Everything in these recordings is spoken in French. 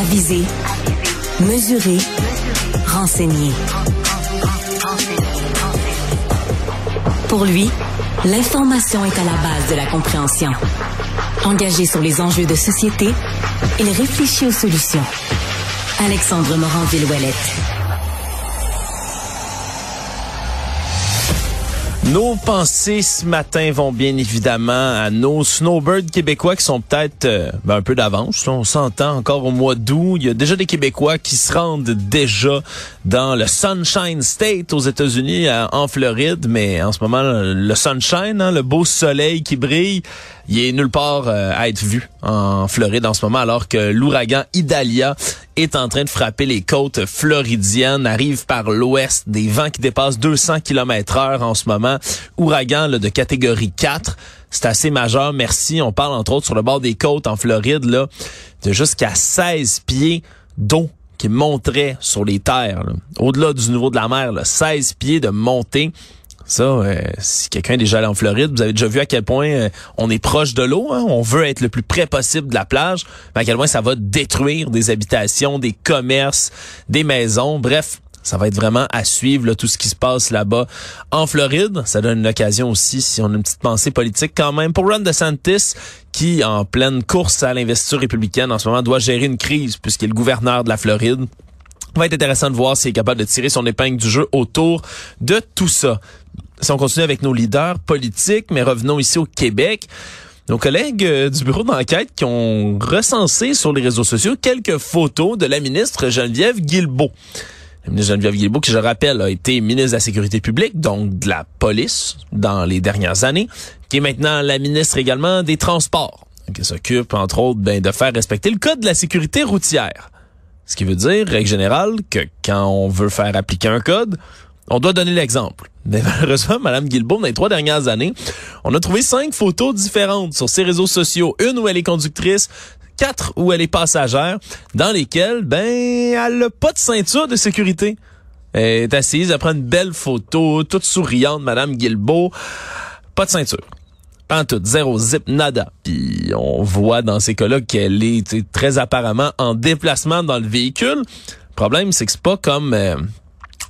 Aviser, mesurer, renseigner. Pour lui, l'information est à la base de la compréhension. Engagé sur les enjeux de société, il réfléchit aux solutions. Alexandre Morin-Villouellette. Nos pensées ce matin vont bien évidemment à nos snowbirds québécois qui sont peut-être euh, ben, un peu d'avance. On s'entend encore au mois d'août. Il y a déjà des Québécois qui se rendent déjà dans le Sunshine State aux États-Unis, en Floride. Mais en ce moment, le sunshine, hein, le beau soleil qui brille, il est nulle part euh, à être vu en Floride en ce moment, alors que l'ouragan Idalia est en train de frapper les côtes floridiennes, arrive par l'ouest, des vents qui dépassent 200 km heure en ce moment, ouragan là, de catégorie 4. C'est assez majeur, merci. On parle entre autres sur le bord des côtes en Floride, là, de jusqu'à 16 pieds d'eau qui monterait sur les terres, là. au-delà du niveau de la mer, là, 16 pieds de montée. Ça, euh, si quelqu'un est déjà allé en Floride, vous avez déjà vu à quel point euh, on est proche de l'eau, hein? on veut être le plus près possible de la plage, mais à quel point ça va détruire des habitations, des commerces, des maisons, bref. Ça va être vraiment à suivre là, tout ce qui se passe là-bas en Floride. Ça donne une occasion aussi, si on a une petite pensée politique quand même, pour Ron DeSantis, qui, en pleine course à l'investiture républicaine en ce moment, doit gérer une crise puisqu'il est le gouverneur de la Floride. Va être intéressant de voir s'il est capable de tirer son épingle du jeu autour de tout ça. Si on continue avec nos leaders politiques, mais revenons ici au Québec. Nos collègues euh, du bureau d'enquête qui ont recensé sur les réseaux sociaux quelques photos de la ministre Geneviève Guilbeault. La ministre Geneviève Guilbeault, qui je rappelle, a été ministre de la Sécurité publique, donc de la police dans les dernières années, qui est maintenant la ministre également des Transports, qui s'occupe, entre autres, ben, de faire respecter le code de la sécurité routière. Ce qui veut dire, règle générale, que quand on veut faire appliquer un code, on doit donner l'exemple. Mais malheureusement, Mme Guilbeault, dans les trois dernières années, on a trouvé cinq photos différentes sur ses réseaux sociaux. Une où elle est conductrice, quatre où elle est passagère, dans lesquelles, ben, elle n'a pas de ceinture de sécurité. Elle est assise, elle prend une belle photo, toute souriante, Mme Guilbeault. Pas de ceinture. Pas tout, zéro zip, nada. Puis on voit dans ces cas-là qu'elle est très apparemment en déplacement dans le véhicule. Le problème, c'est que c'est pas comme... euh,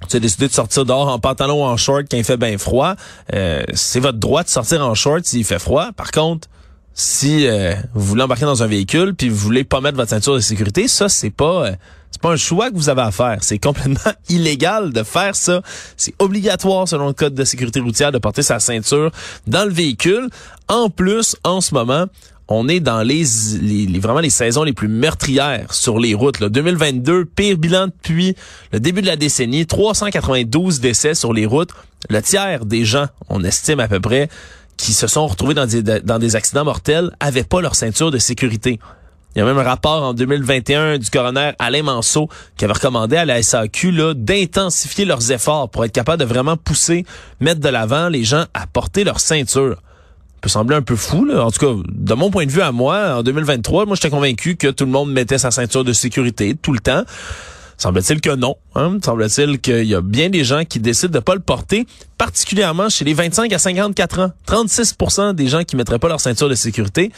tu as décidé de sortir dehors en pantalon ou en short quand il fait bien froid. Euh, c'est votre droit de sortir en short s'il fait froid. Par contre, si euh, vous voulez embarquer dans un véhicule puis vous voulez pas mettre votre ceinture de sécurité, ça c'est pas euh, c'est pas un choix que vous avez à faire. C'est complètement illégal de faire ça. C'est obligatoire selon le code de sécurité routière de porter sa ceinture dans le véhicule. En plus, en ce moment, on est dans les, vraiment les saisons les plus meurtrières sur les routes. Là. 2022, pire bilan depuis le début de la décennie, 392 décès sur les routes. Le tiers des gens, on estime à peu près, qui se sont retrouvés dans des, dans des accidents mortels, avaient pas leur ceinture de sécurité. Il y a même un rapport en 2021 du coroner Alain Manceau qui avait recommandé à la SAQ d'intensifier leurs efforts pour être capable de vraiment pousser, mettre de l'avant les gens à porter leur ceinture peut sembler un peu fou. En tout cas, de mon point de vue à moi, en 2023, moi, j'étais convaincu que tout le monde mettait sa ceinture de sécurité tout le temps. Semble-t-il que non. Hein? Semble-t-il qu'il y a bien des gens qui décident de pas le porter, particulièrement chez les 25 à 54 ans. 36% des gens qui mettraient pas leur ceinture de sécurité.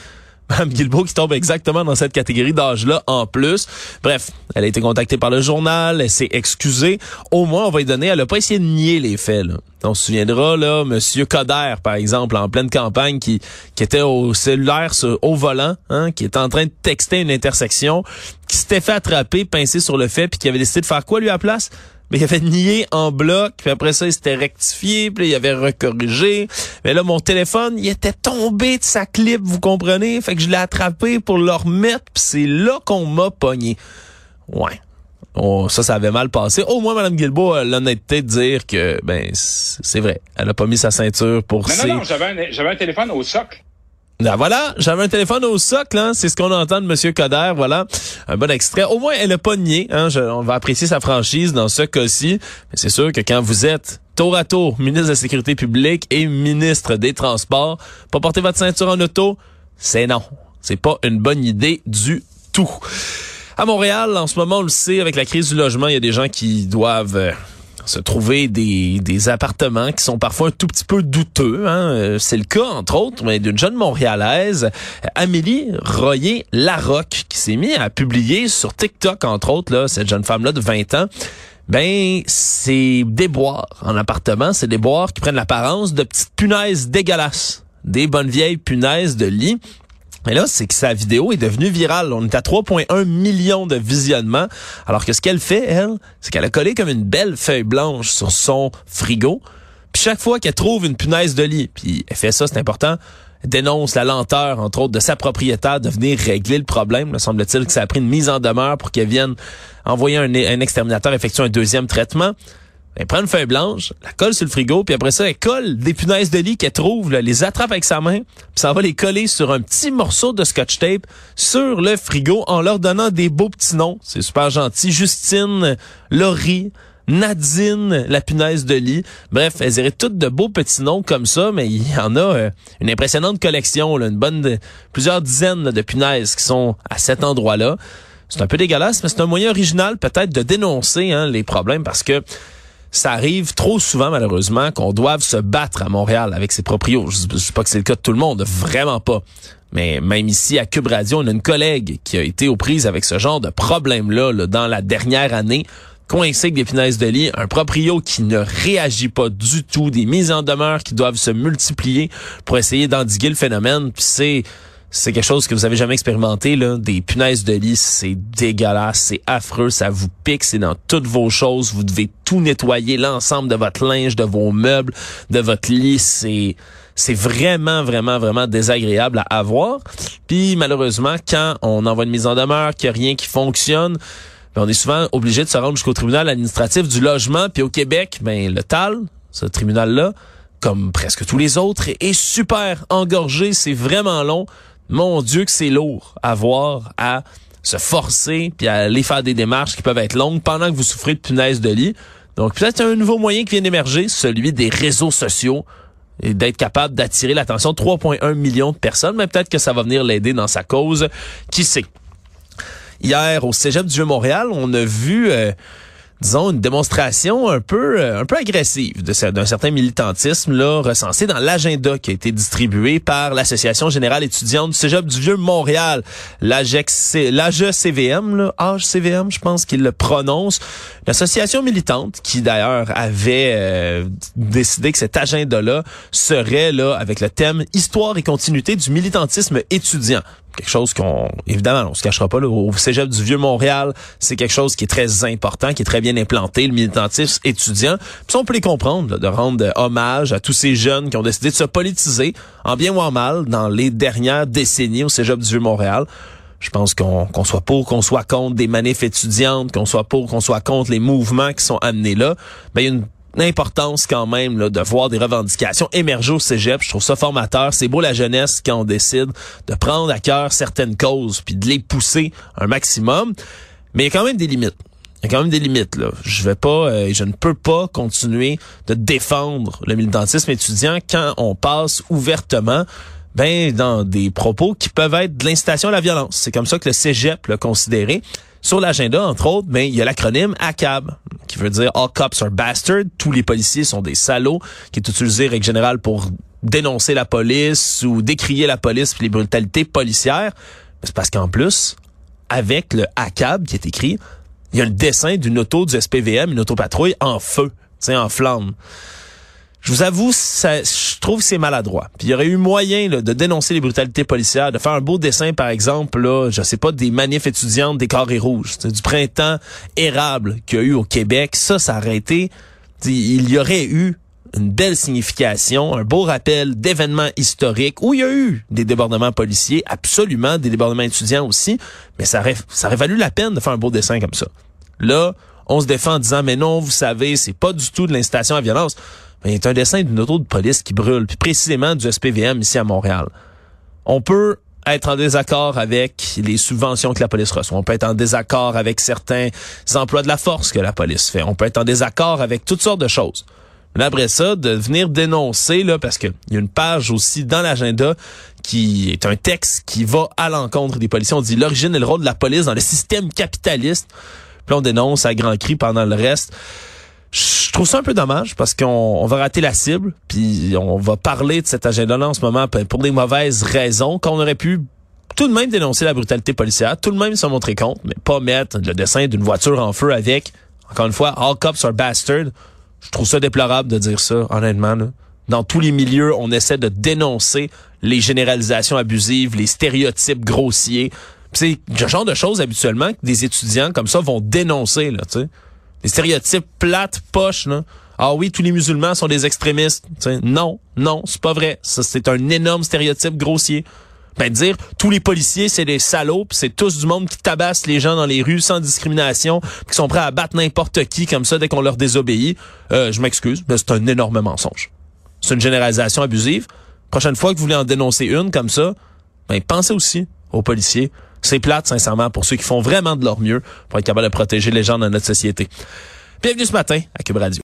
Mme Guilbeault qui tombe exactement dans cette catégorie d'âge-là en plus. Bref, elle a été contactée par le journal, elle s'est excusée. Au moins, on va lui donner, elle a pas essayé de nier les faits. Là. On se souviendra, là, Monsieur Coder, par exemple, en pleine campagne, qui, était au cellulaire au volant, hein, qui était en train de texter une intersection, qui s'était fait attraper, pincer sur le fait, puis qui avait décidé de faire quoi, lui, à la place? Mais il avait nié en bloc, puis après ça, il s'était rectifié, puis il avait recorrigé. Mais là, mon téléphone, il était tombé de sa clip, vous comprenez? Fait que je l'ai attrapé pour le remettre, puis c'est là qu'on m'a pogné. Ouais. Oh, ça, ça avait mal passé. Au moins, Mme Guilbeault a l'honnêteté de dire que, ben, c'est vrai. Elle a pas mis sa ceinture pour Non, non, non, j'avais un, j'avais un téléphone au socle. Ben voilà, j'avais un téléphone au socle, hein, c'est ce qu'on entend de Monsieur Coder, voilà, un bon extrait. Au moins, elle a pas nié, hein, on va apprécier sa franchise dans ce cas-ci. Mais c'est sûr que quand vous êtes tour à tour ministre de la Sécurité publique et ministre des Transports, pas porter votre ceinture en auto, c'est non. C'est pas une bonne idée du tout. À Montréal, en ce moment, on le sait, avec la crise du logement, il y a des gens qui doivent... Euh, se trouver des, des appartements qui sont parfois un tout petit peu douteux. Hein. Euh, c'est le cas, entre autres, d'une jeune Montréalaise, Amélie Royer-Larocque, qui s'est mise à publier sur TikTok, entre autres, là, cette jeune femme-là de 20 ans, ben c'est des boires en appartement, c'est des boires qui prennent l'apparence de petites punaises dégueulasses, des bonnes vieilles punaises de lit mais là, c'est que sa vidéo est devenue virale. On est à 3,1 millions de visionnements. Alors que ce qu'elle fait, elle, c'est qu'elle a collé comme une belle feuille blanche sur son frigo. Puis chaque fois qu'elle trouve une punaise de lit, puis elle fait ça, c'est important, elle dénonce la lenteur, entre autres, de sa propriétaire de venir régler le problème. Me semble-t-il que ça a pris une mise en demeure pour qu'elle vienne envoyer un exterminateur effectuer un deuxième traitement. Elle prend une feuille blanche, la colle sur le frigo, puis après ça, elle colle des punaises de lit qu'elle trouve, les attrape avec sa main, puis ça va les coller sur un petit morceau de scotch tape sur le frigo en leur donnant des beaux petits noms. C'est super gentil. Justine, Laurie, Nadine, la punaise de lit. Bref, elles auraient toutes de beaux petits noms comme ça, mais il y en a euh, une impressionnante collection, une bonne, plusieurs dizaines de punaises qui sont à cet endroit-là. C'est un peu dégueulasse, mais c'est un moyen original peut-être de dénoncer hein, les problèmes parce que ça arrive trop souvent, malheureusement, qu'on doive se battre à Montréal avec ses proprios. Je, ne sais pas que c'est le cas de tout le monde, vraiment pas. Mais même ici, à Cube Radio, on a une collègue qui a été aux prises avec ce genre de problème-là dans la dernière année coincé avec des punaises de lit, un proprio qui ne réagit pas du tout, des mises en demeure qui doivent se multiplier pour essayer d'endiguer le phénomène. Puis c'est c'est quelque chose que vous avez jamais expérimenté, là, des punaises de lit, c'est dégueulasse, c'est affreux, ça vous pique, c'est dans toutes vos choses, vous devez tout nettoyer, l'ensemble de votre linge, de vos meubles, de votre lit, c'est c'est vraiment, vraiment, vraiment désagréable à avoir. Puis malheureusement, quand on envoie une mise en demeure, qu'il n'y a rien qui fonctionne, ben, on est souvent obligé de se rendre jusqu'au tribunal administratif du logement. Puis au Québec, ben le TAL, ce tribunal-là, comme presque tous les autres, est super engorgé, c'est vraiment long. Mon Dieu que c'est lourd à voir, à se forcer, puis à aller faire des démarches qui peuvent être longues pendant que vous souffrez de punaise de lit. Donc peut-être un nouveau moyen qui vient d'émerger, celui des réseaux sociaux et d'être capable d'attirer l'attention de 3,1 millions de personnes, mais peut-être que ça va venir l'aider dans sa cause. Qui sait? Hier, au Cégep du Vieux-Montréal, on a vu... Euh, disons, une démonstration un peu, euh, un peu agressive d'un certain militantisme là recensé dans l'agenda qui a été distribué par l'Association générale étudiante du Cégep du Vieux Montréal, l'AGECVM, là, AGCVM, je pense qu'il le prononce, l'association militante qui d'ailleurs avait euh, décidé que cet agenda-là serait là avec le thème Histoire et continuité du militantisme étudiant quelque chose qu'on évidemment on se cachera pas là, au Cégep du Vieux Montréal, c'est quelque chose qui est très important, qui est très bien implanté, le militantisme étudiant. Puis on peut les comprendre de rendre hommage à tous ces jeunes qui ont décidé de se politiser en bien ou en mal dans les dernières décennies au Cégep du Vieux Montréal. Je pense qu'on qu'on soit pour, qu'on soit contre des manifs étudiantes, qu'on soit pour, qu'on soit contre les mouvements qui sont amenés là. Ben, il y a une l'importance quand même là, de voir des revendications émerger au cégep. Je trouve ça formateur. C'est beau la jeunesse quand on décide de prendre à cœur certaines causes puis de les pousser un maximum. Mais il y a quand même des limites. Il y a quand même des limites là. Je vais pas, euh, je ne peux pas continuer de défendre le militantisme étudiant quand on passe ouvertement ben dans des propos qui peuvent être de l'incitation à la violence. C'est comme ça que le cégep l'a considéré. Sur l'agenda, entre autres, ben, il y a l'acronyme ACAB, qui veut dire All Cops are Bastards. Tous les policiers sont des salauds, qui est utilisé, règle générale, pour dénoncer la police ou décrier la police et les brutalités policières. C'est parce qu'en plus, avec le ACAB qui est écrit, il y a le dessin d'une auto du SPVM, une autopatrouille en feu, en flamme je vous avoue, je trouve que c'est maladroit. Puis il y aurait eu moyen de dénoncer les brutalités policières, de faire un beau dessin, par exemple, là, je sais pas, des manifs étudiantes des carrés rouges, du printemps érable qu'il y a eu au Québec. Ça, ça aurait été, il y aurait eu une belle signification, un beau rappel d'événements historiques où il y a eu des débordements policiers, absolument des débordements étudiants aussi, mais ça aurait, ça aurait valu la peine de faire un beau dessin comme ça. Là, on se défend en disant mais non, vous savez, c'est pas du tout de l'incitation à violence. Mais c'est un dessin d'une auto de police qui brûle, puis précisément du SPVM ici à Montréal. On peut être en désaccord avec les subventions que la police reçoit. On peut être en désaccord avec certains emplois de la force que la police fait. On peut être en désaccord avec toutes sortes de choses. Mais après ça, de venir dénoncer, là, parce qu'il y a une page aussi dans l'agenda qui est un texte qui va à l'encontre des policiers. On dit l'origine et le rôle de la police dans le système capitaliste. Puis on dénonce à grands cris pendant le reste. Je trouve ça un peu dommage parce qu'on va rater la cible, puis on va parler de cet agenda-là en ce moment pour des mauvaises raisons, qu'on aurait pu tout de même dénoncer la brutalité policière, tout de même se montrer compte, mais pas mettre le dessin d'une voiture en feu avec, encore une fois, all cops are bastards. Je trouve ça déplorable de dire ça, honnêtement. Dans tous les milieux, on essaie de dénoncer les généralisations abusives, les stéréotypes grossiers. C'est le genre de choses habituellement que des étudiants comme ça vont dénoncer. Là, sais. Les stéréotypes plates, poches, là. Ah oui, tous les musulmans sont des extrémistes. sais. non, non, c'est pas vrai. C'est un énorme stéréotype grossier. Ben dire tous les policiers c'est des salauds, c'est tous du monde qui tabasse les gens dans les rues sans discrimination, qui sont prêts à battre n'importe qui comme ça dès qu'on leur désobéit. Euh, je m'excuse, mais c'est un énorme mensonge. C'est une généralisation abusive. Prochaine fois que vous voulez en dénoncer une comme ça, ben pensez aussi aux policiers. C'est plate, sincèrement, pour ceux qui font vraiment de leur mieux pour être capable de protéger les gens dans notre société. Bienvenue ce matin à Cube Radio.